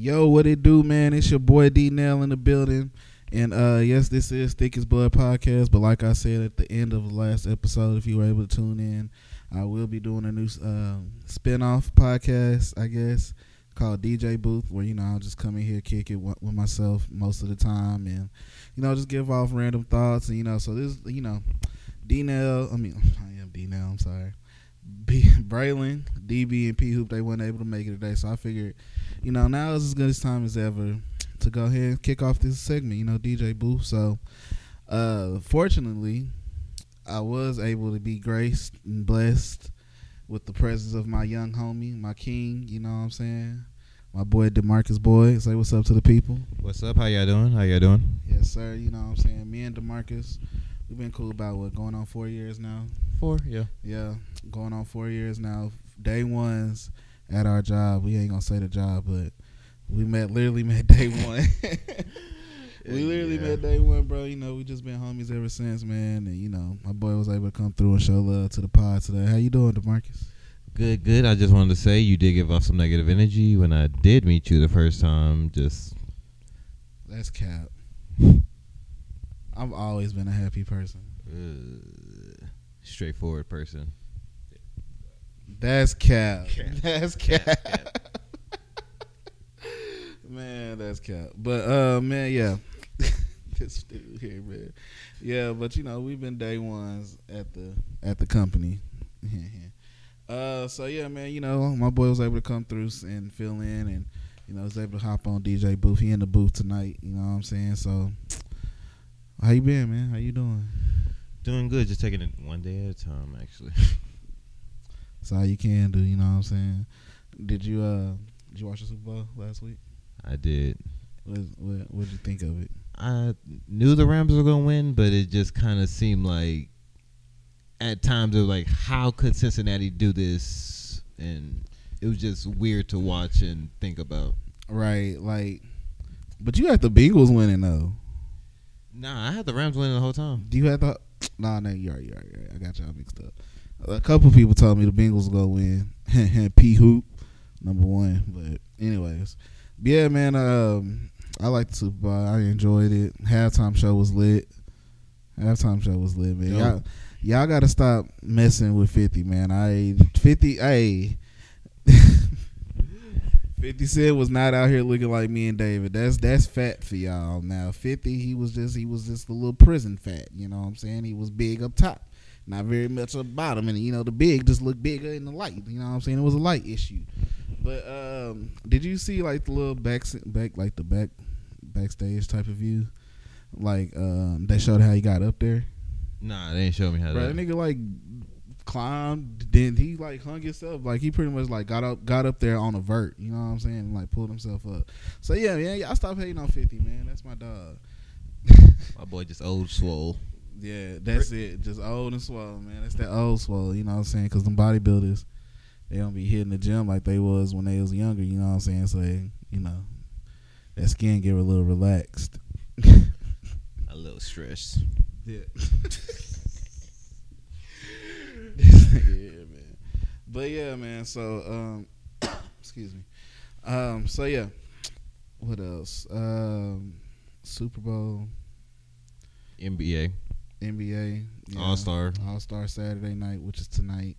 Yo, what it do, man? It's your boy D Nell in the building. And uh yes, this is Thick as Blood podcast. But like I said at the end of the last episode, if you were able to tune in, I will be doing a new uh, spin-off podcast, I guess, called DJ Booth, where you know I'll just come in here, kick it with myself most of the time, and you know just give off random thoughts, and you know so this you know D Nell, I mean I am D Nell, I'm sorry. B Braylon, DB, and P Hoop, they weren't able to make it today, so I figured, you know, now is as good a time as ever to go ahead and kick off this segment, you know, DJ Booth. So, uh, fortunately, I was able to be graced and blessed with the presence of my young homie, my king. You know what I'm saying? My boy Demarcus Boyd. Say what's up to the people. What's up? How y'all doing? How y'all doing? Yes, sir. You know what I'm saying? Me and Demarcus, we've been cool about what going on four years now. Four, yeah. Yeah, going on four years now. Day ones at our job. We ain't gonna say the job, but we met literally met day one. we literally Yeah. met day one, bro. You know, we just been homies ever since, man. And you know, my boy was able to come through and show love to the pod today. How you doing, Demarcus? Good, good. I just wanted to say you did give off some negative energy when I did meet you the first time. Just That's cap. I've always been a happy person. uh, straightforward person. That's cap. Cap. That's cap. Cap, man, that's cap. But uh, man, yeah, this dude here, man. Yeah, but you know we've been day ones at the at the company. uh, so yeah, man. You know my boy was able to come through and fill in, and you know was able to hop on DJ booth. He in the booth tonight. You know what I'm saying? So how you been, man? How you doing? Doing good. Just taking it one day at a time, actually. That's all you can do. You know what I'm saying? Did you uh did you watch the Super Bowl last week? I did. What what what did you think of it? I knew the Rams were gonna win, but it just kind of seemed like at times it was like, how could Cincinnati do this? And it was just weird to watch and think about. Right, like, but you had the Bengals winning though. Nah, I had the Rams winning the whole time. Do you have the? Nah, no, you're right, you're right, you're right. I got y'all mixed up. A couple people told me the Bengals go win. P Hoop, number one. But anyways, yeah, man. Um, I like the Super Bowl. I enjoyed it. Halftime show was lit. Halftime show was lit, man. Yo. Y'all, y'all got to stop messing with Fifty, man. I Fifty. Hey. 50 Cent was not out here looking like me and David. That's that's fat for y'all. Now 50, he was just he was just a little prison fat. You know what I'm saying? He was big up top, not very much up bottom, and you know the big just looked bigger in the light. You know what I'm saying? It was a light issue. But um, did you see like the little back back like the back backstage type of view? Like um, they showed how he got up there. Nah, they ain't show me how Bro, that nigga like climbed, then he like hung himself. Like he pretty much like got up got up there on a vert. You know what I'm saying? And, like pulled himself up. So yeah, yeah, yeah. I stopped hating on Fifty, man. That's my dog. My boy just old swole. Yeah, that's it. Just old and swole, man. That's that old swole. You know what I'm saying? Because them bodybuilders, they don't be hitting the gym like they was when they was younger. You know what I'm saying? So they, you know, that skin get a little relaxed. A little stressed. Yeah. yeah, man. But yeah, man. So, um, excuse me. Um, so yeah. What else? Um, Super Bowl, NBA, NBA, yeah. All Star. All Star Saturday night, which is tonight.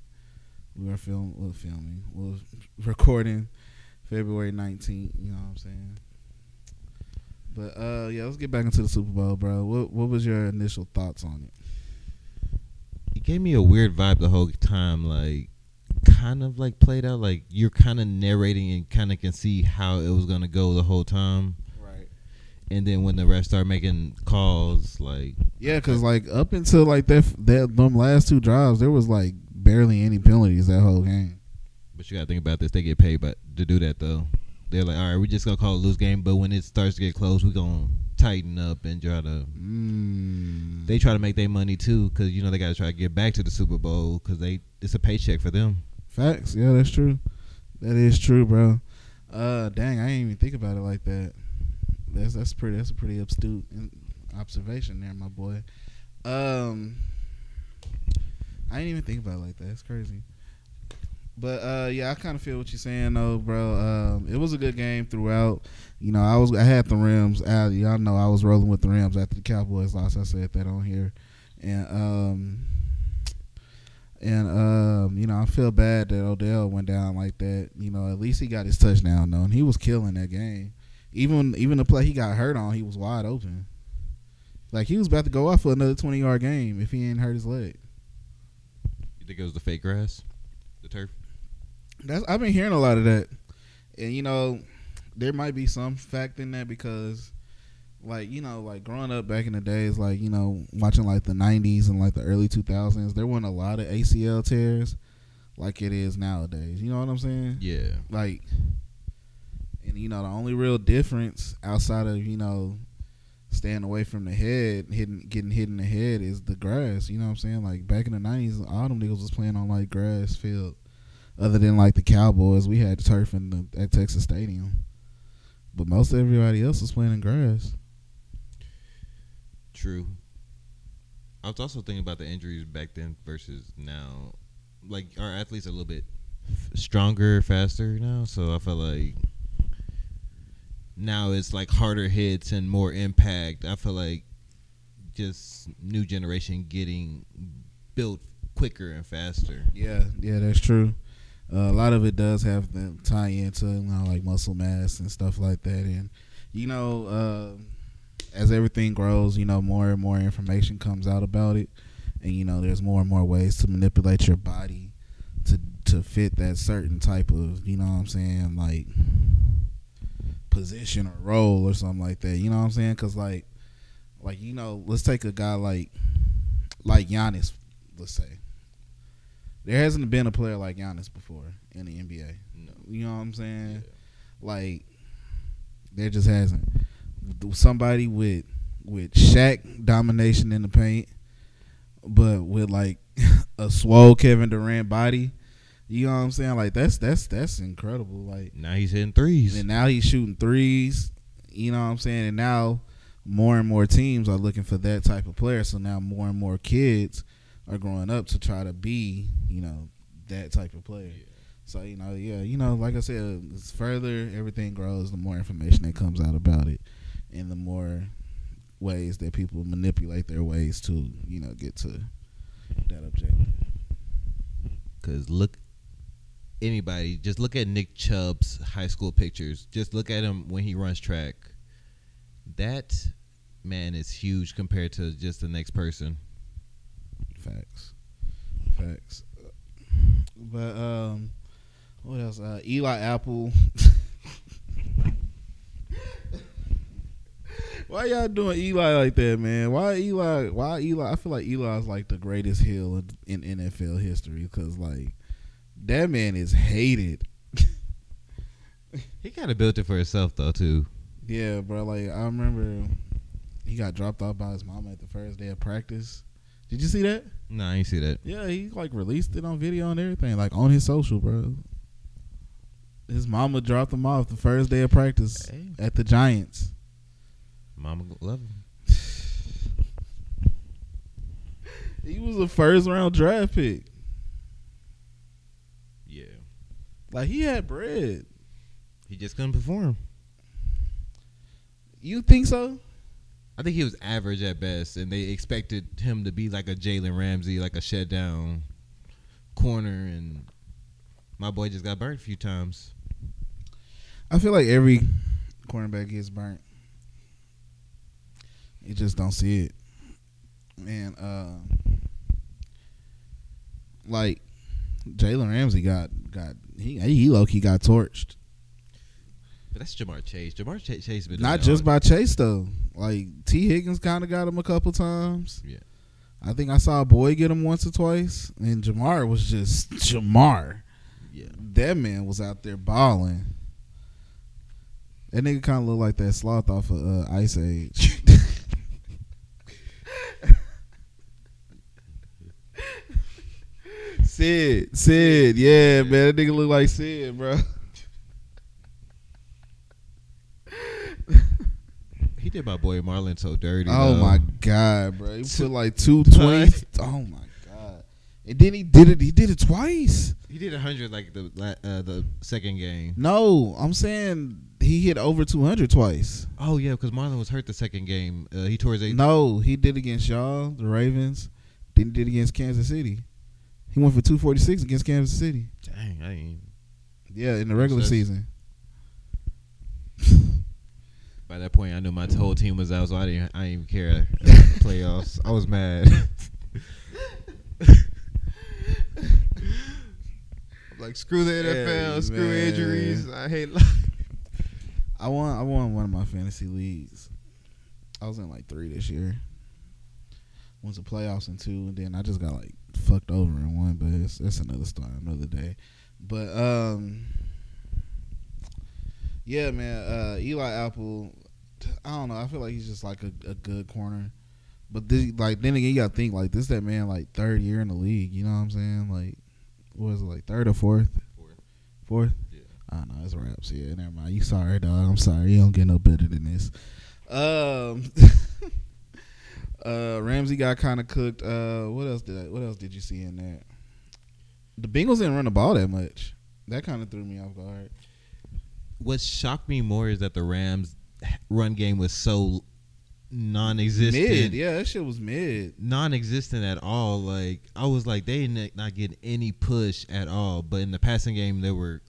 We are film, we're filming, we're recording February nineteenth. You know what I'm saying? But uh, yeah, let's get back into the Super Bowl, bro. What what was your initial thoughts on it? It gave me a weird vibe the whole time, like kind of like played out like you're kind of narrating and kind of can see how it was gonna go the whole time. And then when the refs start making calls, like Yeah, because like up until like that that them last two drives, there was like barely any penalties that whole game. But you gotta think about this. They get paid, but to do that though, they're like, all right, we're just gonna call it a loose game. But when it starts to get close, we're gonna tighten up and try to. Mm. They try to make their money too, because you know they gotta try to get back to the Super Bowl, because they it's a paycheck for them. Facts. Yeah, that's true. That is true, bro. Uh, dang, I didn't even think about it like that. That's that's pretty. That's a pretty astute observation there, my boy. Um, I didn't even think about it like that. That's crazy. But uh, yeah, I kind of feel what you're saying though, bro. Um, it was a good game throughout. You know, I was I had the Rams. I, y'all know I was rolling with the Rams after the Cowboys lost. I said that on here, and um, and um, you know, I feel bad that Odell went down like that. You know, at least he got his touchdown though, and he was killing that game. Even even the play he got hurt on, he was wide open. Like he was about to go off for another twenty yard game if he ain't hurt his leg. You think it was the fake grass, the turf? That's I've been hearing a lot of that, and you know, there might be some fact in that because, like you know, like growing up back in the days, like you know, watching like the '90s and like the early 2000s, there weren't a lot of ACL tears like it is nowadays. You know what I'm saying? Yeah. Like, and you know, the only real difference outside of you know staying away from the head, hitting, getting hit in the head is the grass. You know what I'm saying? Like back in the '90s, all them niggas was playing on like grass field. Other than like the Cowboys, we had turf in the at Texas Stadium, but most everybody else was playing in grass. True. I was also thinking about the injuries back then versus now. Like our athletes are a little bit stronger, faster now, so I felt like now it's like harder hits and more impact. I feel like just new generation getting built quicker and faster. Yeah, yeah, that's true. Uh, a lot of it does have to tie into you know, like muscle mass and stuff like that, and you know, uh, as everything grows, you know, more and more information comes out about it, and you know, there's more and more ways to manipulate your body to to fit that certain type of, you know, what I'm saying, like position or role or something like that. You know what I'm saying? Because like, like you know, let's take a guy like like Giannis, let's say. There hasn't been a player like Giannis before in the NBA. No. You know what I'm saying? Like there just hasn't. Somebody with with Shaq domination in the paint, but with like a swole Kevin Durant body. You know what I'm saying? Like that's that's that's incredible. Like Now he's hitting threes. and now he's shooting threes. You know what I'm saying? And now more and more teams are looking for that type of player. So now more and more kids are growing up to try to be, you know, that type of player. So you know, yeah, you know, like I said, it's further everything grows, the more information that comes out about it, and the more ways that people manipulate their ways to, you know, get to that objective. Cause look, anybody just look at Nick Chubb's high school pictures. Just look at him when he runs track. That man is huge compared to just the next person. Facts, facts. But um, what else? Uh, Eli Apple. Why y'all doing Eli like that, man? Why Eli? Why Eli? I feel like Eli is like the greatest heel in, in NFL history because like that man is hated. He kind of built it for himself though too. Yeah, bro. Like I remember he got dropped off by his mama at the first day of practice. Did you see that? No, I ain't see that. Yeah, he like released it on video and everything, like on his social, bro. His mama dropped him off the first day of practice Hey. at the Giants. Mama love him. He was a first round draft pick. Yeah, Like he had bread. he just couldn't perform. You think so? I think he was average at best, and they expected him to be like a Jalen Ramsey, like a shut down corner, and my boy just got burnt a few times. I feel like every cornerback gets burnt. You just don't see it. Man, uh like Jalen Ramsey got got he he low key got torched. But that's Ja'Marr Chase. Ja'Marr Chase, Chase been Not just by Chase though. Like Tee Higgins kind of got him a couple times. Yeah. I think I saw a boy get him once or twice, and Ja'Marr was just Ja'Marr. Yeah, That man was out there balling. That nigga kind of looked like that sloth off of uh, Ice Age. Sid, Sid, yeah, man, that nigga look like Sid, bro. he did my boy Marlon so dirty. Oh though. my god, bro! He put like two tweets. Oh my god! And then he did it. He did it twice. He did hundred like the uh, the second game. No, I'm saying he hit over 200 twice. Oh yeah, because Marlon was hurt the second game. Uh, he tore his A- No, he did against y'all, the Ravens. Then he did against Kansas City. He went for 246 against Kansas City. Dang, I ain't. Yeah, in the regular season. By that point, I knew my whole team was out, so I didn't. I didn't even care. Playoffs. I was mad. like screw the NFL, Hey, screw man. injuries. I hate life. I won. I won one of my fantasy leagues. I was in like three this year. Went to playoffs in two, and then I just got like fucked over in one. But it's, that's another story, another day. But um, yeah, man. Uh, Eli Apple. I don't know. I feel like he's just like a, a good corner. But this, like then again, you gotta think like this. That man like third year in the league. You know what I'm saying? Like, what was it like third or fourth? Fourth. Yeah. I don't know it's raps. Yeah, never mind. You sorry, dog. I'm sorry. You don't get no better than this. Um, uh, Ramsey got kind of cooked. Uh, what else did I, What else did you see in that? The Bengals didn't run the ball that much. That kind of threw me off guard. What shocked me more is that the Rams' run game was so non-existent. Mid, yeah, that shit was mid. non-existent at all. Like I was like, they did not get any push at all. But in the passing game, they were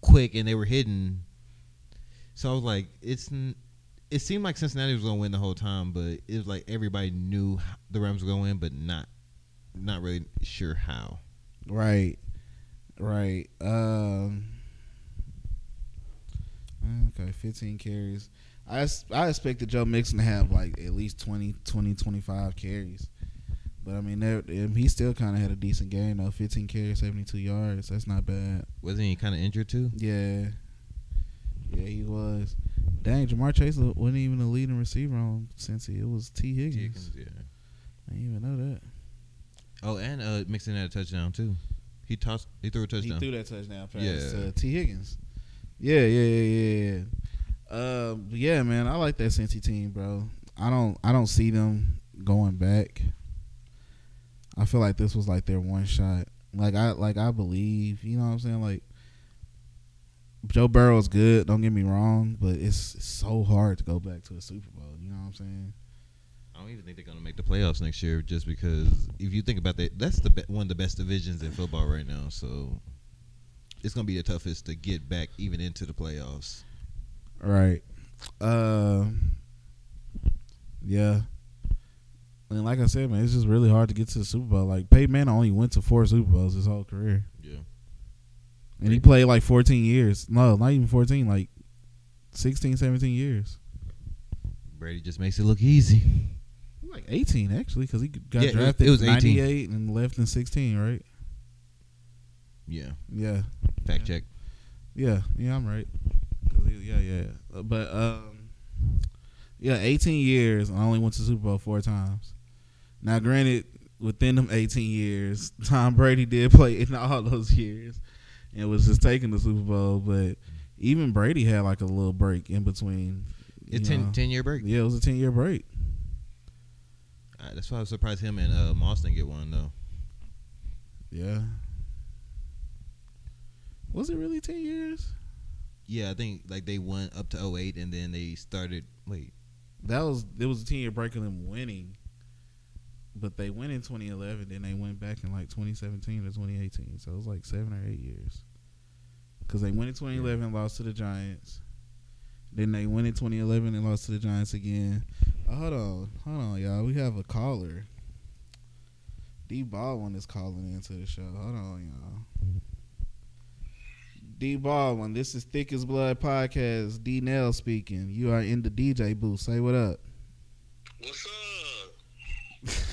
quick and they were hidden. So I was like, it's. It seemed like Cincinnati was going to win the whole time, but it was like everybody knew the Rams were going to win, but not, not really sure how. Right, right. Um, okay, 15 carries. I, I expected Joe Mixon to have like at least 20, 20 25 carries. But I mean, there, um, he still kind of had a decent game though. 15 carries, 72 yards. That's not bad. Wasn't he kind of injured too? Yeah. Yeah, he was. Dang, Ja'Marr Chase wasn't even the leading receiver on Cincy. It was Tee Higgins. Yeah. I didn't even know that. Oh, and uh, Mixon had a touchdown too. He tossed. He threw a touchdown. He threw that touchdown pass Yeah. to Tee Higgins. Yeah, yeah, yeah, yeah, yeah. Um, but yeah, man, I like that Cincy team, bro. I don't, I don't see them going back. I feel like this was like their one shot. Like I, like I believe, you know what I'm saying? Like Joe Burrow's good. Don't get me wrong, but it's, it's so hard to go back to a Super Bowl. You know what I'm saying? I don't even think they're gonna make the playoffs next year, just because if you think about that, that's the be- one of the best divisions in football right now. So it's gonna be the toughest to get back even into the playoffs. Right. Uh, yeah. And like I said, man, it's just really hard to get to the Super Bowl. Like Peyton Manning only went to four Super Bowls his whole career, and he played like 14 years. No, not even 14, like 16, 17 years. Brady just makes it look easy. Like 18 actually, because he got Yeah, it- drafted it was in 18. 98 and left in 16, right? Yeah, Yeah, fact check. yeah, yeah. I'm right. he- yeah, yeah. Uh, But um, yeah, 18 years. I only went to Super Bowl four times. Now, granted, within them 18 years, Tom Brady did play in all those years, and was just taking the Super Bowl. But even Brady had like a little break in between. It's 10, know. 10 year break. Yeah, it was a 10 year break. Uh, that's why I was surprised him and Moss didn't get one though. Yeah. Was it really 10 years? Yeah, I think like they went up to 08 and then they started. Wait, That was it was a 10 year break of them winning. But they went in 2011, then they went back in like 2017 or 2018. So it was like seven or eight years. Because they went in 2011 and lost to the Giants. Then they went in 2011 and lost to the Giants again. Oh, hold on. Hold on, y'all. We have a caller. D Baldwin is calling into the show. Hold on, y'all. D Baldwin, this is Thick as Blood podcast. D Nell speaking. You are in the DJ booth. Say what up. What's up?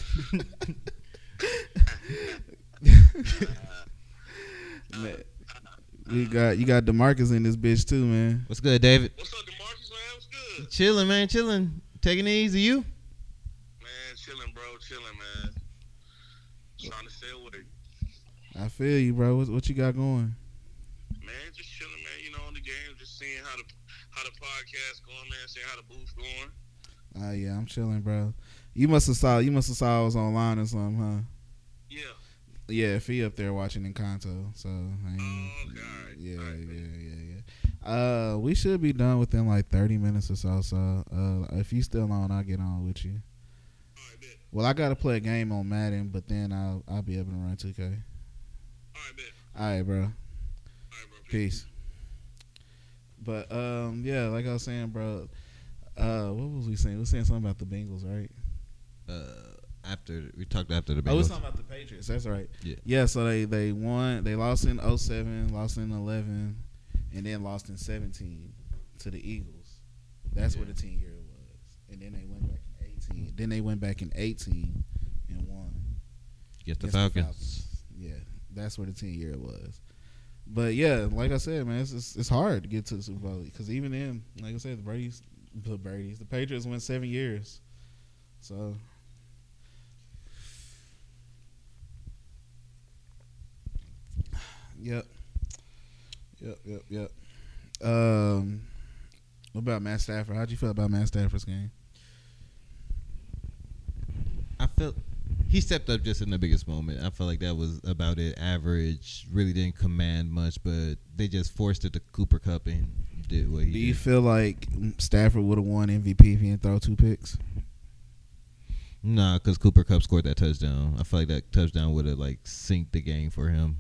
Man, we got you got Demarcus in this bitch too, man. what's good, David? What's up, Demarcus, man? What's good? Chilling, man, chilling. Taking it easy. You? Man, chilling, bro. Chilling, man. Trying to stay awake. I feel you, bro. What, what you got going? Man, just chilling, man. You know, on the game, just seeing how the how the podcast going, man. Seeing how the booth going. Ah, yeah, I'm chilling, bro. You must have saw you must have saw I was online or something, huh? Yeah. Yeah, if he up there watching in Kanto, so I ain't, Oh, alright, yeah, alright, yeah, yeah, yeah. Uh, we should be done within like thirty minutes or so. So, uh, if you still on, I'll get on with you. All right. Well, I gotta play a game on Madden, but then I'll I'll be able to run two K. All right, bet. All right, bro. All right, bro. Peace. But um, yeah, like I was saying, bro. Uh, what was we saying? We were saying something about the Bengals, right? Uh, after we talked after the Oh, we was talking about the Patriots. That's right. Yeah. Yeah. So they they won. They lost in 07, lost in eleven, and then lost in seventeen to the Eagles. That's where Yeah. the ten year was. And then they went back in eighteen. Then they went back in eighteen and won. Get the against Falcons. Yeah, that's where the ten year was. But yeah, like I said, man, it's it's, it's hard to get to the Super Bowl because even then, like I said, the Brady's, the Brady's, the Patriots went seven years. So Yep. Yep, yep, yep. Um, what about Matt Stafford? How'd you feel about Matt Stafford's game? I felt he stepped up just in the biggest moment. I felt like that was about it. Average, really didn't command much, but they just forced it to Cooper Kupp and did what he did. Do you did. feel like Stafford would have won MVP if he didn't throw two picks? Nah, because Cooper Kupp scored that touchdown. I feel like that touchdown would have like synced the game for him.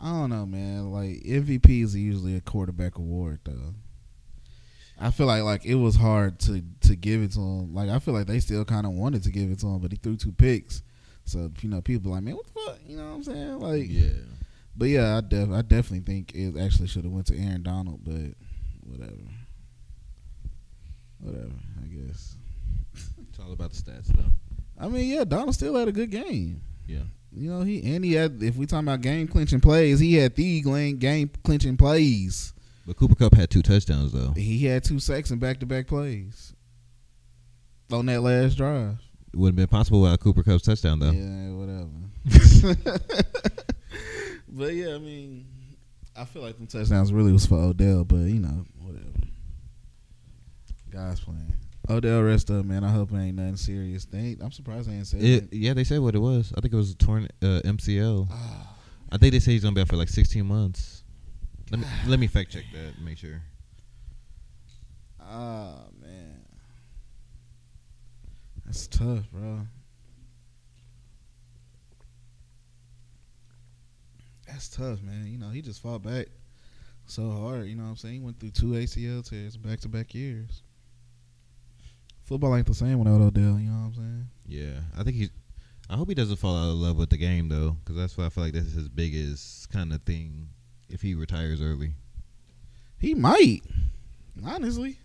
I don't know, man. Like MVP is usually a quarterback award, though. I feel like like it was hard to to give it to him. Like I feel like they still kind of wanted to give it to him, but he threw two picks. So you know, people like, man, what the fuck? You know what I'm saying? Like, yeah, but yeah, I def I definitely think it actually should have went to Aaron Donald, but whatever, whatever. I guess. it's all about the stats though. I mean, yeah, Donald still had a good game. Yeah, You know, he and he had. If we talking about game clinching plays, he had the game clinching plays. but Cooper Kupp had two touchdowns though. He had two sacks in back to back plays on that last drive. It wouldn't have been possible without Cooper Kupp's touchdown though. Yeah, whatever. but yeah, I mean, I feel like them touchdowns really was for Odell, but you know, whatever. Guys playing. Odell rest up, man. I hope it ain't nothing serious. They ain't, I'm surprised they ain't said It, yeah, they said what it was. I think it was a torn uh, MCL. Ah, I think they say he's gonna be out for like 16 months. Let me let me fact check that. and Make sure. ah, man. That's tough, bro. That's tough, man. You know, he just fought back so hard. You know what I'm saying? He went through two ACL tears back to back years. Football ain't the same without Odell. You know what I'm saying? Yeah, I think he. I hope he doesn't fall out of love with the game though, because that's why I feel like that's his biggest kind of thing. If he retires early, He might. Honestly,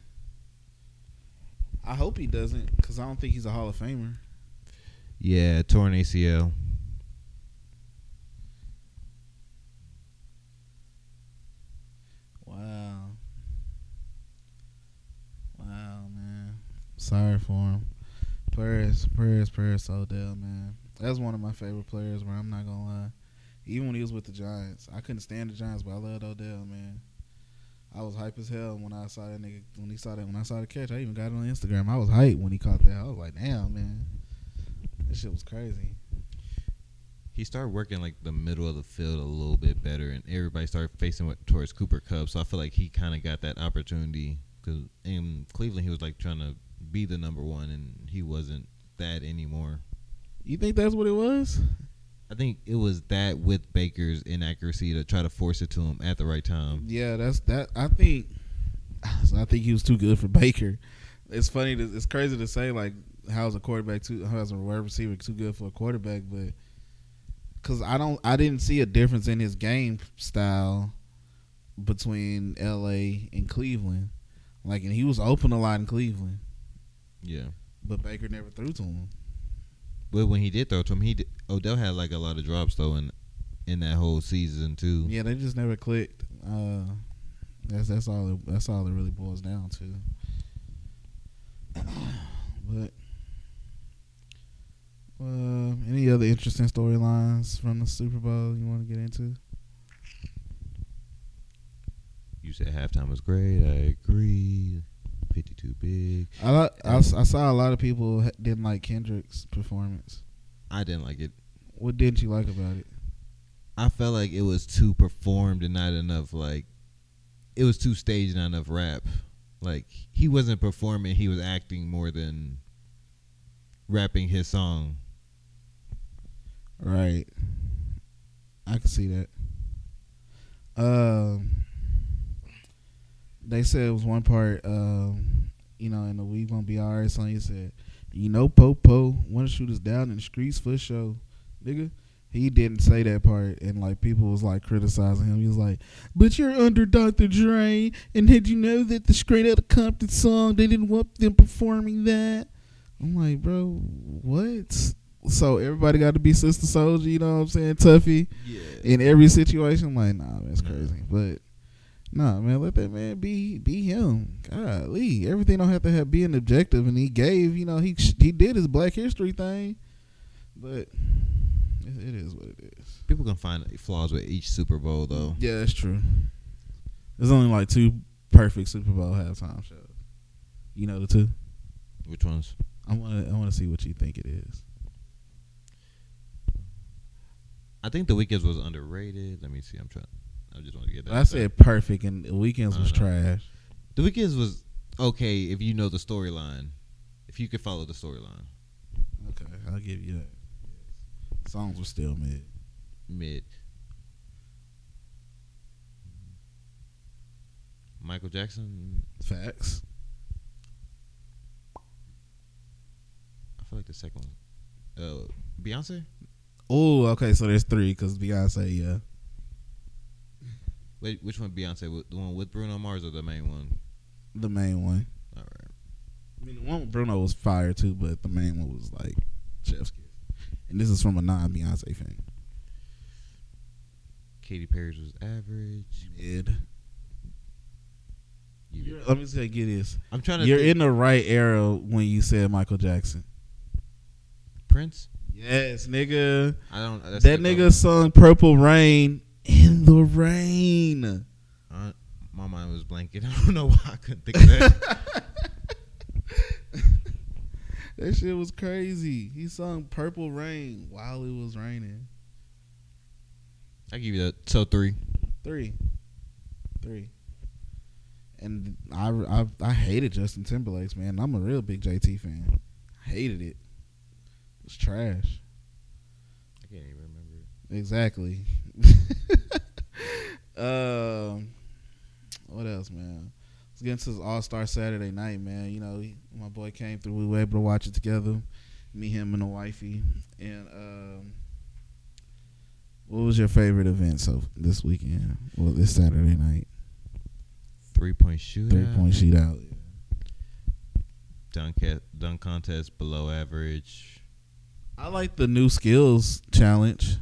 I hope he doesn't, because I don't think he's a Hall of Famer. yeah, torn ACL. Sorry for him. Prayers, prayers, prayers, Odell, man. That's one of my favorite players, bro. I'm not gonna lie. Even when he was with the Giants, I couldn't stand the Giants, but I loved Odell, man. I was hype as hell when I saw that nigga when he saw that when I saw the catch. I even got it on Instagram. I was hype when he caught that. I was like, damn, man. This shit was crazy. He started working like the middle of the field a little bit better, and everybody started facing towards Cooper Kupp. So I feel like he kind of got that opportunity because in Cleveland he was like trying to be the number one, and he wasn't that anymore. You think that's what it was? I think it was that with Baker's inaccuracy to try to force it to him at the right time. Yeah, that's that. I think. I think he was too good for Baker. It's funny. To, it's crazy to say like how's a quarterback too? How's a wide receiver too good for a quarterback? But because I don't, I didn't see a difference in his game style between L.A. and Cleveland. Like, and he was open a lot in Cleveland, Yeah. but Baker never threw to him. But when he did throw to him, he did, Odell had like a lot of drops though in in that whole season too. Yeah, they just never clicked. Uh, that's that's all. It, that's all it really boils down to. but uh, any other interesting storylines from the Super Bowl you want to get into? You said halftime was great. I agree. Fifty two big. I, I I saw a lot of people didn't like Kendrick's performance. I didn't like it. What didn't you like about it? I felt like it was too performed and not enough like it was too staged, and not enough rap. Like he wasn't performing, he was acting more than rapping his song. Right. I can see that. Um, they said it was one part. Um, you know, and the "We Gonna Be Alright" song, he said, "You know, Popo want to shoot us down in the streets for show, nigga." He didn't say that part, and like people was like criticizing him. He was like, "But you're under Dr. Dre, and did you know that the Straight Outta Compton song they didn't want them performing that?" I'm like, bro, what? So everybody got to be Sister Souljah, you know what I'm saying? Tuffy Yeah. in every situation. I'm like, nah, that's crazy. But nah, man, let that man be be him. Golly, everything don't have to have be an objective. And he gave, you know, he he did his Black History thing, but it, it is what it is. People can find flaws with each Super Bowl though. Yeah, that's true. There's only like two perfect Super Bowl halftime shows. You know the two. Which ones? I want to I want to see what you think it is. I think the Weeknd's was underrated. Let me see. I'm trying. I just want to get that. I said perfect, and the Weeknd's was trash. the Weeknd's was okay if you know the storyline. If you could follow the storyline, Okay, I'll give you that. Songs were still mid. mid. Michael Jackson. Facts. I feel like the second one. Uh, Beyonce. Oh, okay. So there's three because Beyonce, yeah, Wait, which one? Beyonce? With- The one with Bruno Mars or the main one? the main one. All right. I mean, the one with Bruno was fire too, but the main one was like Chef's Kiss. And this is from a non-Beyonce fan. Katy Perry's was average. Mid. Let me say, get this. I'm trying to. You're think- in the right era when you said Michael Jackson. Prince. Yes, nigga. I don't. That nigga sung "Purple Rain" in the rain. Uh, my mind was blanking. I don't know why I couldn't think of that. That shit was crazy. He sung "Purple Rain" while it was raining. I give you that. So three. Three, three. And I, I, I hated Justin Timberlake's man. I'm a real big JT fan. I hated it. It was trash. I can't even remember. it. Exactly. um, what else, man? Let's get into this All Star Saturday night, man. You know, he, my boy came through. We were able to watch it together. Me, him, and the wifey. And um, what was your favorite event so this weekend? Well, this Saturday night, Three point shootout. three point shootout. Dunk, ca- dunk contest below average. I like the new skills challenge.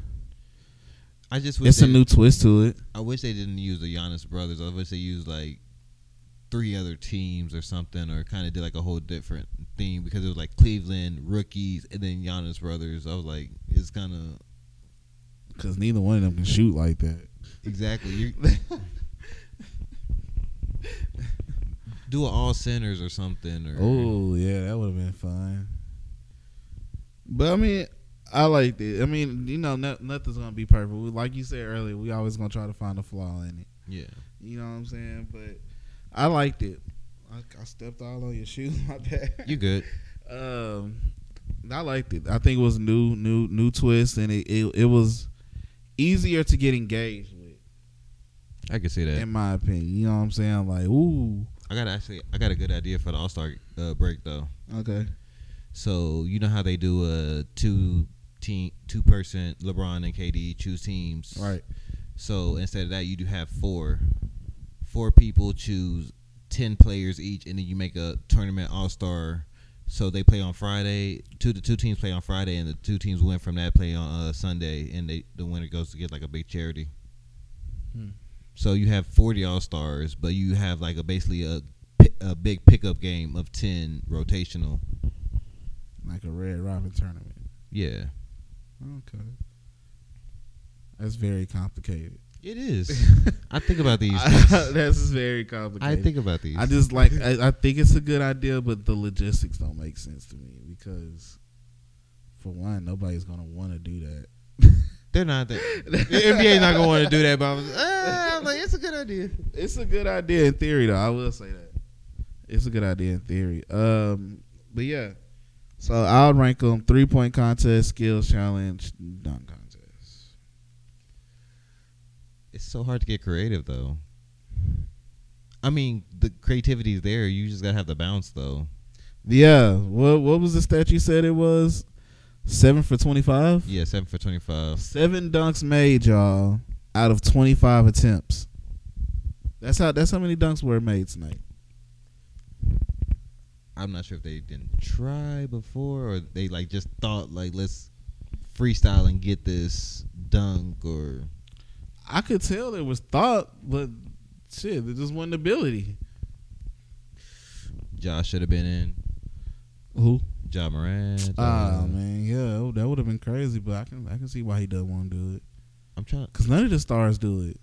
I just wish It's a new twist to it. I wish they didn't use the Giannis brothers. I wish they used like three other teams or something, or kind of did like a whole different theme because it was like Cleveland rookies and then Giannis brothers. I was like, it's kind of Because neither one of them can shoot like that. exactly. You do it all centers or something, or Oh yeah, that would have been fine. But I mean, I liked it. I mean, you know, no, nothing's gonna be perfect. We, like you said earlier, we always gonna try to find a flaw in it. yeah. You know what I'm saying? But I liked it. I, I stepped all on your shoes. My bad. You good? Um, I liked it. I think it was new, new, new twist, and it it, it was easier to get engaged with, I can see that. in my opinion. You know what I'm saying? Like, ooh, I got actually, I got a good idea for the All Star uh, break though. okay, So you know how they do a two team, two person LeBron and KD choose teams, right, So instead of that, you do have four. Four people choose ten players each, and then you make a tournament all star. So they play on Friday. Two the two teams play on Friday, and the two teams win from that play on uh, Sunday, and they the winner goes to get like a big charity. Hmm. So you have forty all stars, but you have like a basically a a big pickup game of ten rotational. like a red robin tournament. Yeah, Okay. That's very complicated. it is. I think about these. That's very complicated. I think about these. I just like I, I think it's a good idea, but the logistics don't make sense to me because for one, nobody's gonna want to do that. They're not that. the NBA not gonna want to do that, but I was, uh, I'm like, it's a good idea. It's a good idea in theory, though. I will say that. It's a good idea in theory. Um, but yeah. So I'll rank them three point contest, skills challenge, dunk contest. It's so hard to get creative, though. I mean, the creativity is there. You just gotta have the bounce, though. Yeah. What what was the stat you said it was? Seven for twenty five. Yeah, seven for twenty-five. Seven dunks made, y'all, out of twenty five attempts. That's how that's how many dunks were made tonight. I'm not sure if they didn't try before or they like just thought like let's freestyle and get this dunk or I could tell there was thought, but shit, there just wasn't ability. Josh should have been in. Who? Ja Morant. Ah uh, man, yeah, that would have been crazy, but I can I can see why he doesn't want to do it. I'm trying. Cause none of the stars do it.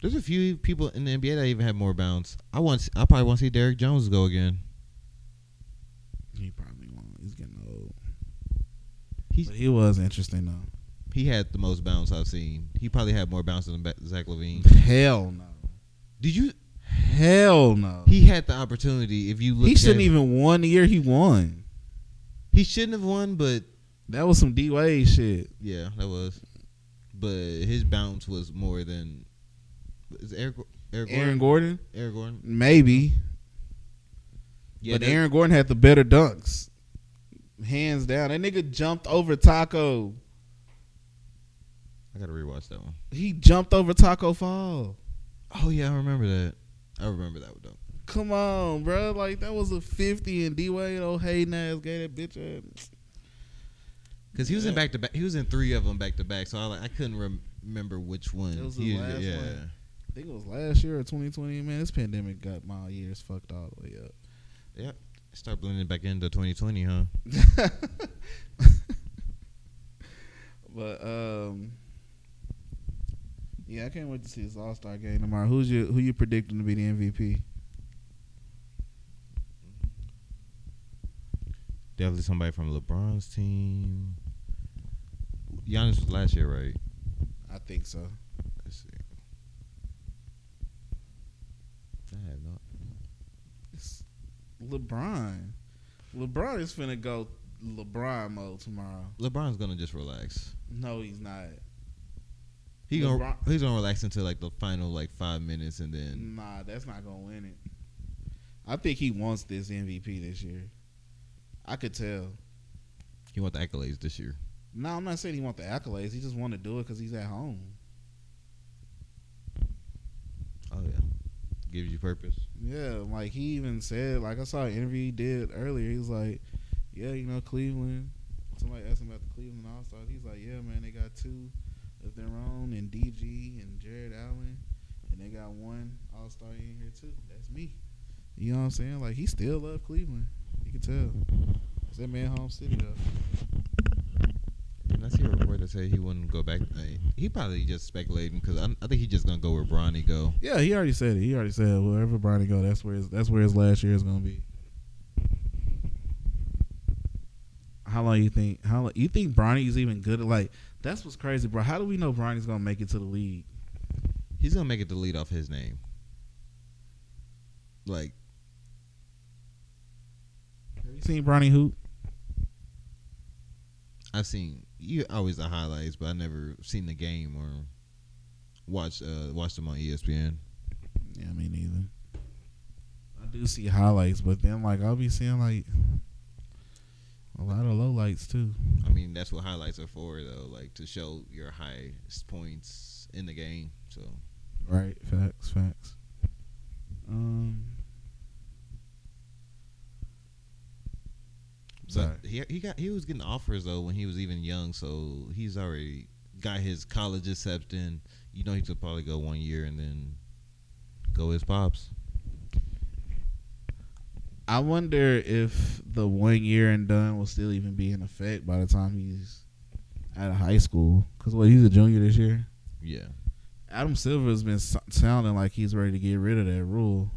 There's a few people in the NBA that even have more bounce. I want. I probably want to see Derrick Jones go again. He probably won't. He's getting old. He's But he was interesting though. he had the most bounce I've seen. He probably had more bounce than Zach LaVine. Hell no. Did you? Hell no. He had the opportunity. If you look, He shouldn't at- even won the year he won. He shouldn't have won, but That was some D Wade shit. yeah, that was. But his bounce was more than. Is Eric Eric Aaron Gordon? Gordon, Eric Gordon. maybe, Yeah, but Aaron Gordon had the better dunks, hands down. That nigga jumped over Tacko. I gotta rewatch that one. He jumped over Tacko Fall. Oh yeah, I remember that. I remember that one. Come on, bro. Like that was a fifty, and D Wade, old oh, Hayden ass, gave that bitch a. Because he was in back to back. He was in three of them back to back. So I like I couldn't rem- remember which one. It was the He- last yeah. one. I think it was last year or 2020. Man, this pandemic got my years fucked all the way up. Yep. Start blending back into 2020, huh? but um, yeah, I can't wait to see this All Star game tomorrow. Who's you who you predicting to be the MVP? Definitely somebody from LeBron's team. Giannis was last year, right? I think so. Let's see. I have not. It's LeBron. LeBron is finna go LeBron mode tomorrow. LeBron's gonna just relax. No, he's not. He gonna he's gonna relax until like the final like five minutes and then Nah, that's not gonna win it. I think he wants this MVP this year. I could tell. he want the accolades this year. No, I'm not saying he want the accolades. He just want to do it because he's at home. Oh yeah, gives you purpose. Yeah, like he even said, like I saw an interview he did earlier. He was like, "Yeah, you know, Cleveland." Somebody asked him about the Cleveland All Stars. He's like, "Yeah, man, they got two of their own, and DG and Jarrett Allen, and they got one All Star in here too. That's me." You know what I'm saying? Like he still love Cleveland. You can tell. It's that man home city though. I see a report that say he wouldn't go back. uh, he probably just speculating because I, I think he's just gonna go where Bronny go. Yeah, he already said it. He already said wherever Bronny go, that's where his, that's where his last year is gonna be. How long you think? How long, you think Bronny's even good at like? That's what's crazy, bro. How do we know Bronny's gonna make it to the league? He's gonna make it to the lead off his name. Like Have you seen Bronny hoop? I've seen you always the highlights, but I never seen the game or watched uh watched them on ESPN. Yeah, me neither. I do see highlights, but then like I'll be seeing like a lot of low lights too. I mean, that's what highlights are for, though, like to show your highest points in the game. So Right, facts, facts. Um, But he he got he was getting offers though when he was even young, so he's already got his college acceptance. You know, he could probably go one year and then go his pops. I wonder if the one year and done will still even be in effect by the time he's out of high school. Cause what he's a junior this year. Yeah, Adam Silver has been sounding like he's ready to get rid of that rule.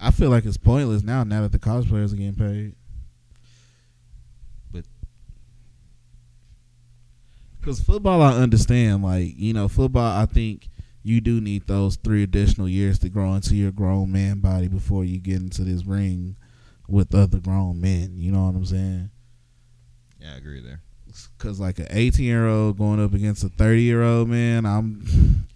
I feel like it's pointless now. Now that the college players are getting paid. Because football, I understand. Like you know, football, I think you do need those three additional years to grow into your grown man body before you get into this ring with other grown men. You know what I'm saying? Yeah, I agree there. Because like an 18 year old going up against a 30 year old man, I'm.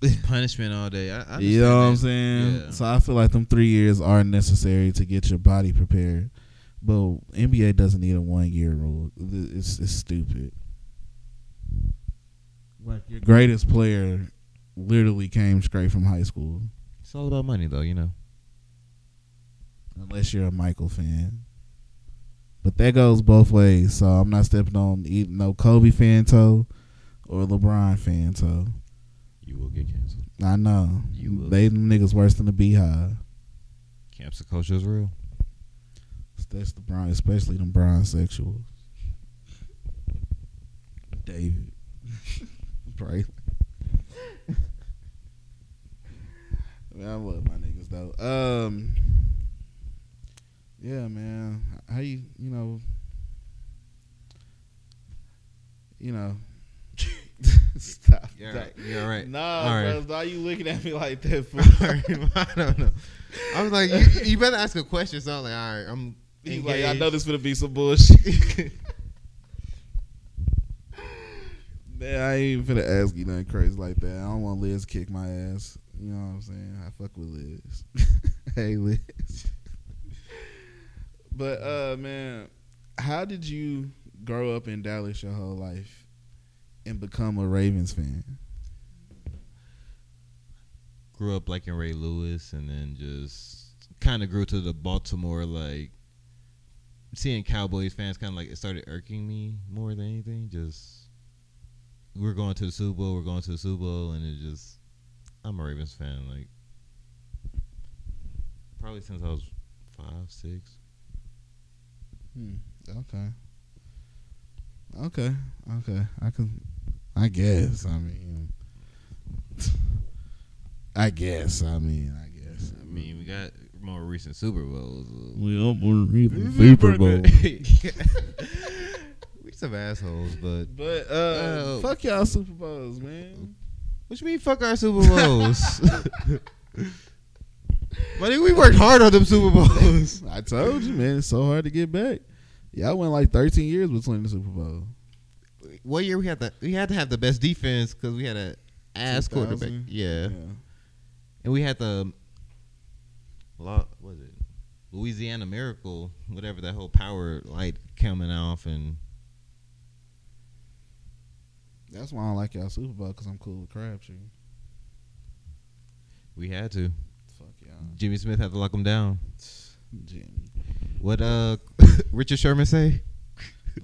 Punishment all day. I, I you know what I'm saying? Yeah. So I feel like them three years are necessary to get your body prepared. But NBA doesn't need a one year rule. It's it's stupid. Like your greatest player literally came straight from high school. It's all about money, though. You know. Unless you're a Michael fan. But that goes both ways. So I'm not stepping on either no Kobe fan toe or LeBron fan toe. You will get canceled. I know. You will. They them niggas worse than the beehive. Cancel culture is real. That's the Brown, especially them brown sexuals. David. Braylon. man, I love my niggas though. Um Yeah, man. How you you know you know Stop. You're right. You're right. Nah, All right. bro, why you looking at me like that for? I don't know. I was like, you, you better ask a question. So I'm like, all right, I'm. He's like, I know this gonna be some bullshit. Man, I ain't even finna ask you nothing crazy like that. I don't want Liz to kick my ass. You know what I'm saying? I fuck with Liz. hey Liz. but uh man, how did you grow up in Dallas your whole life and become a Ravens fan? Grew up like in Ray Lewis, and then just kind of grew to the Baltimore like. Seeing Cowboys fans kind of like it started irking me more than anything. Just we're going to the Super Bowl, we're going to the Super Bowl, and it just I'm a Ravens fan. Like probably since I was five, six. Hmm. Okay. Okay. Okay. I can. I guess. I mean. I guess. I mean. I guess. I mean, we got more recent Super Bowls. we up on Super Bowl. we some assholes, but But uh, Oh. fuck y'all Super Bowls, man. what you mean? Fuck our Super Bowls. But we worked hard on them Super Bowls. I told you, man. It's so hard to get back. Y'all went like 13 years between the Super Bowl. What year we had the we had to have the best defense because we had a ass quarterback. Yeah. Yeah. and we had the what was it Louisiana Miracle, whatever that whole power light coming off, and That's why I don't like y'all Super Bowl because I'm cool with Crabtree. we had to. Fuck y'all. Jimmy Smith had to lock him down. Jimmy. What uh Richard Sherman say?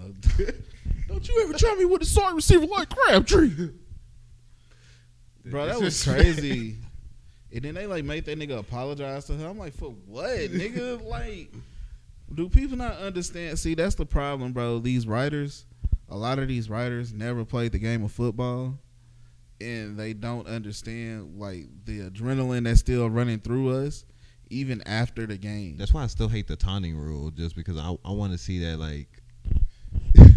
Don't you ever try me with a sorry receiver like Crabtree. Bro, that was crazy. And then they like made that nigga apologize to her. I'm like, for what, nigga? Like, do people not understand? See, that's the problem, bro. These writers, a lot of these writers never played the game of football, and they don't understand like the adrenaline that's still running through us, even after the game. That's why I still hate the taunting rule, just because I I want to see that like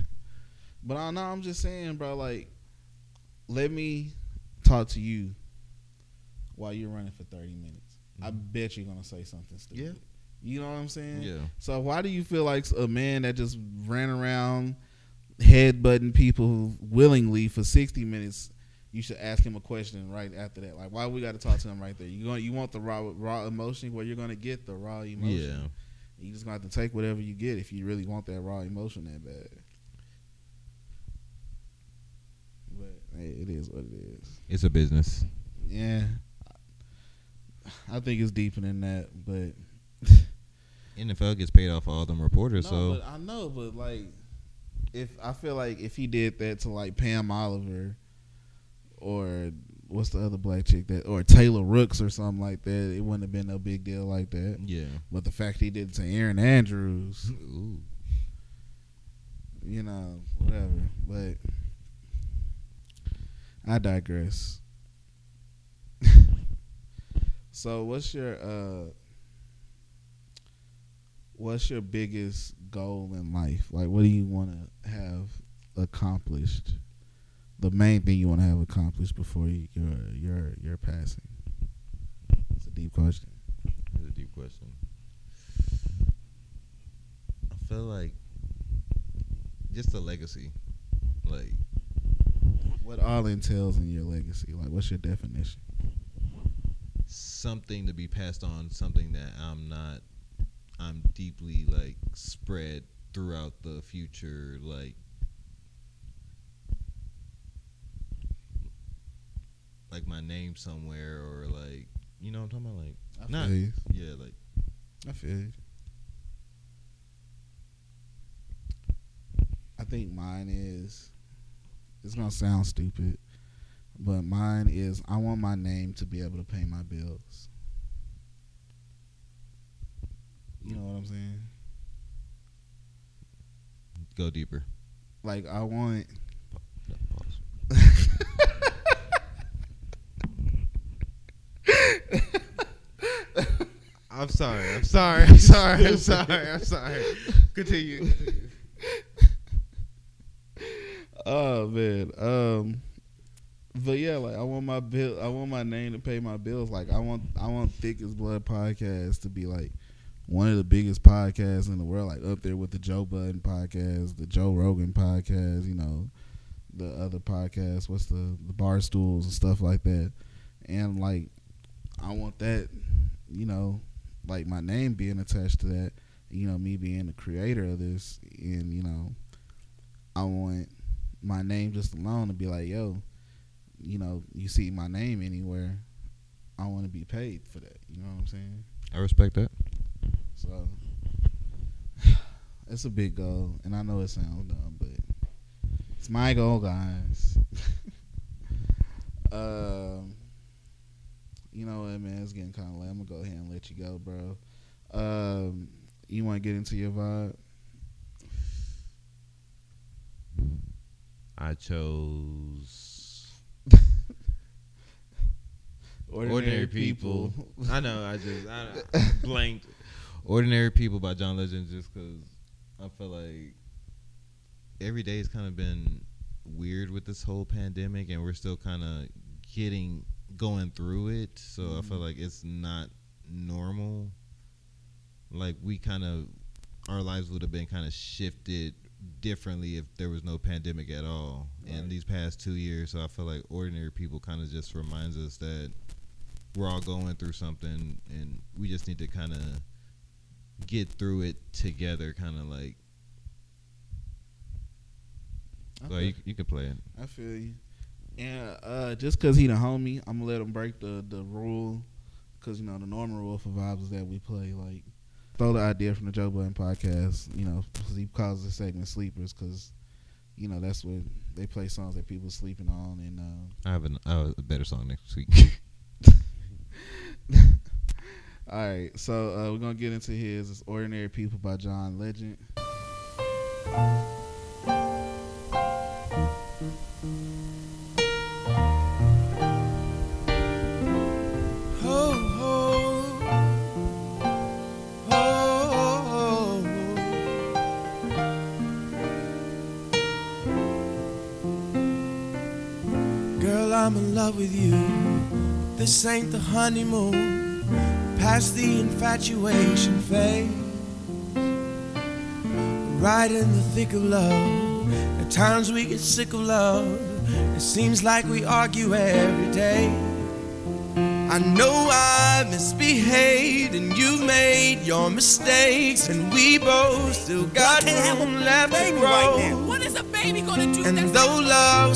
But I know I'm just saying, bro. Like, let me talk to you while you're running for 30 minutes. I mm-hmm. bet you're gonna say something stupid. Yeah. You know what I'm saying? yeah. So why do you feel like a man that just ran around headbutting people willingly for 60 minutes? You should ask him a question right after that. Like, why we got to talk to him right there? You going you want the raw raw emotion? Well, you're gonna get the raw emotion. Yeah. You just gonna have to take whatever you get if you really want that raw emotion that bad. But hey, it is what it is. It's a business. Yeah, I think it's deeper than that. But NFL gets paid off all them reporters, no, so but I know. But like, if I feel like if he did that to like Pam Oliver or what's the other black chick that or Taylor Rooks or something like that, it wouldn't have been no big deal like that. yeah. But the fact he did it to Erin Andrews, Ooh. you know, whatever. But I digress. So what's your uh what's your biggest goal in life? Like what do you want to have accomplished? The main thing you want to have accomplished before you, your your your passing. It's a deep question. It's a deep question. I feel like just a legacy. Like What all entails in your legacy? Like, what's your definition? Something to be passed on, something that I'm not I'm deeply like spread throughout the future, like like my name somewhere or like you know what I'm talking about? Like I Nah. feel you. yeah, like I feel you. I think mine is. It's gonna sound stupid, but mine is. I want my name to be able to pay my bills. You know what I'm saying? go deeper. Like I want. No, pause. I'm sorry. I'm sorry. I'm sorry. I'm sorry. I'm sorry. Continue. Oh man. Um but yeah, like I want my bill I want my name to pay my bills. Like I want I want Thick as Blood podcast to be like one of the biggest podcasts in the world, like up there with the Joe Budden podcast, the Joe Rogan podcast, you know, the other podcasts, what's the the bar stools and stuff like that. And like I want that, you know, like my name being attached to that, you know, me being the creator of this and, you know, I want my name just alone to be like, yo, you know, you see my name anywhere, I want to be paid for that. You know what I'm saying? I respect that. So it's a big goal, and I know it sounds dumb, but it's my goal, guys. um, you know what, man? It's getting kind of late. I'm gonna go ahead and let you go, bro. Um, you want to get into your vibe? I chose Ordinary, Ordinary People. I know. I just I, I blanked. Ordinary People by John Legend, just because I feel like every day has kind of been weird with this whole pandemic, and we're still kind of getting going through it. So I feel Mhm. like it's not normal. Like we kind of our lives would have been kind of shifted differently if there was no pandemic at all in these past two years. So I feel like ordinary people kind of just reminds us that we're all going through something and we just need to kind of get through it together. Kind of like I so you you can play it. I feel you. And uh, just cause he the homie, I'm gonna let him break the the rule. Cause you know the normal rule for vibes is that we play like throw the idea from the Joe Budden podcast. You know, he calls the segment sleepers because you know that's what they play songs that people sleeping on. And uh, I have an, I have a better song next week. all right, so uh, we're gonna get into his it's "Ordinary People" by John Legend. I'm in love with you. This ain't the honeymoon. Past the infatuation phase. Right in the thick of love. At times we get sick of love. It seems like we argue every day. I know I misbehaved and you've made your mistakes, and we both still got room left to grow. What is a baby gonna do? And though love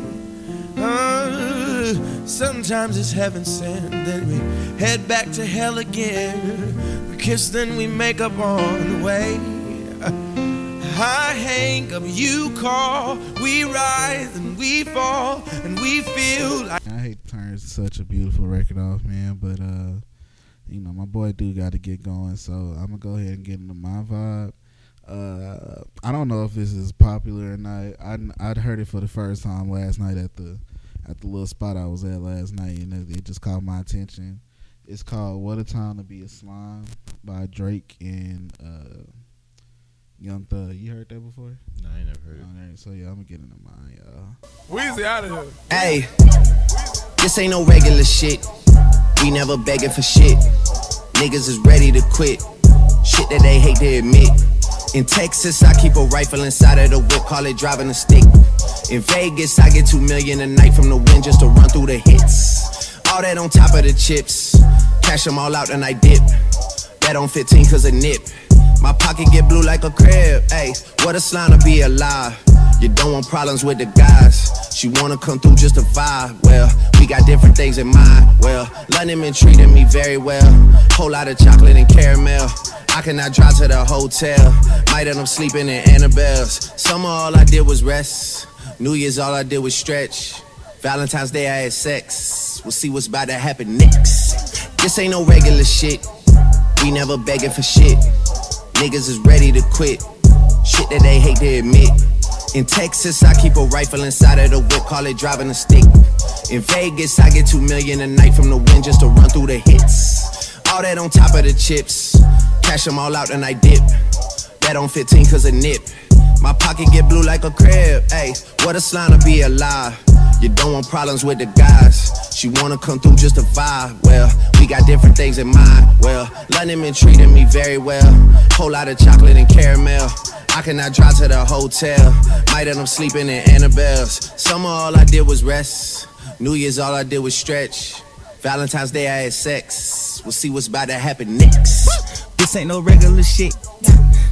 Uh, sometimes it's heaven sent, then we head back to hell again. We kiss, then we make up on the way. I hang up, you call, we rise and we fall, and we feel like. I hate to turn such a beautiful record off, man, but uh, you know my boy do got to get going, so I'm gonna go ahead and get into my vibe. Uh, I don't know if this is popular or not. I I'd heard it for the first time last night at the at the little spot I was at last night, and it, it just caught my attention. It's called "What a Time to Be a Slime" by Drake and uh, Young Thug. You heard that before? No, I ain't never heard it. All right, so yeah, I'm gonna get into mine, y'all. Wheezy out of here. Hey, this ain't no regular shit. We never begging for shit. Niggas is ready to quit. Shit that they hate to admit. In Texas, I keep a rifle inside of the whip, call it driving a stick. In Vegas, I get two million a night from the wind just to run through the hits. All that on top of the chips. Cash them all out and I dip. That on 15 cause a nip. My pocket get blue like a crib. Hey, what a slime to be alive. You don't want problems with the guys. She wanna come through just to vibe. Well, we got different things in mind. Well, London been treating me very well. Whole lot of chocolate and caramel. I cannot drive to the hotel. Might end up sleeping in Annabelle's. Summer, all I did was rest. New Year's, all I did was stretch. Valentine's Day, I had sex. We'll see what's about to happen next. This ain't no regular shit. We never begging for shit. Niggas is ready to quit. Shit that they hate to admit. In Texas, I keep a rifle inside of the whip, call it driving a stick. In Vegas, I get two million a night from the wind just to run through the hits. All that on top of the chips. Cash them all out and I dip. That on 15 cause a nip. My pocket get blue like a crib. Hey, what a slime to be alive. You don't want problems with the guys. She wanna come through just to vibe. Well, we got different things in mind. Well, London been treating me very well. Whole lot of chocolate and caramel. I cannot drive to the hotel. Might end up sleeping in Annabelle's. Summer, all I did was rest. New Year's, all I did was stretch. Valentine's Day, I had sex. We'll see what's about to happen next. This ain't no regular shit.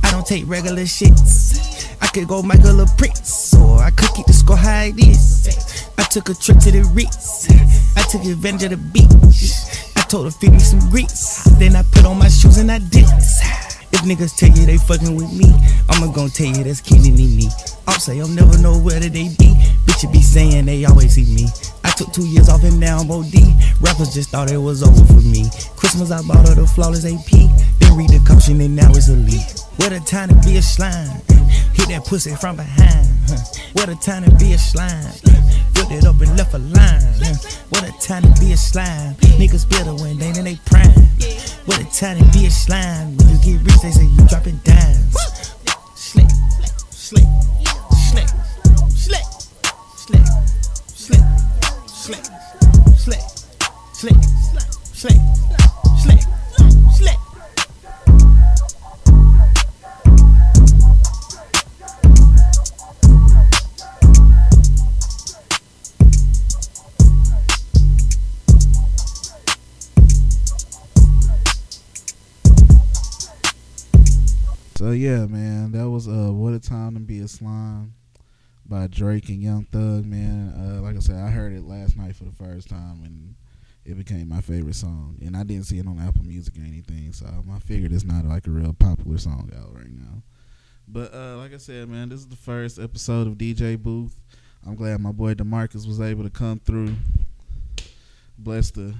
I don't take regular shits. I could go Michael or Prince, or I could keep the score high it is. I took a trip to the Ritz. I took advantage of the beach. I told her feed me some grease. Then I put on my shoes and I dipped. If niggas tell you they fucking with me, I'ma gon' tell you that's Kenny me. I'll say I'll never know where they be. Bitches be saying they always see me. I took two years off and now I'm OD. Rappers just thought it was over for me. Christmas I bought her the flawless AP. Then read the caution and now it's elite. What a time to be a slime. Hit that pussy from behind. What a time to be a slime. Put it up and left a line. What a time to be a slime. Niggas better when they in they prime. What a time to be a slime. When you get rich, they say you dropping dimes. Slick, slick, slick, slick, slick, slick, slick, slick, slick, slick, slick, yeah, man, that was uh "What a Time to Be a Slime" by Drake and Young Thug. Man, uh, like I said, I heard it last night for the first time, and it became my favorite song. And I didn't see it on Apple Music or anything, so I figured it's not like a real popular song out right now. But uh, like I said, man, this is the first episode of DJ Booth. I'm glad my boy Demarcus was able to come through. Bless the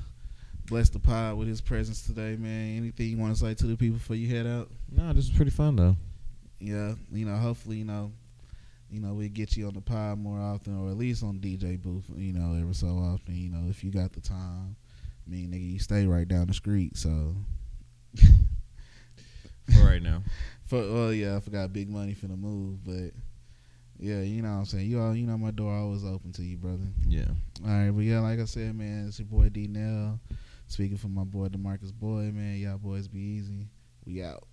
bless the pod with his presence today, man. Anything you want to say to the people before you head out? No, this was pretty fun though. yeah, you know, hopefully, you know, you know, we get you on the pod more often, or at least on DJ booth, you know, every so often. You know, if you got the time. I mean, nigga, you stay right down the street, so. For right now. For well, yeah, I forgot big money for the move, but yeah, you know what I'm saying. You all, you know, my door always open to you, brother. Yeah. All right, but yeah, like I said, man, it's your boy D Nell. Speaking for my boy Demarcus Boyd, man, y'all boys be easy. We out.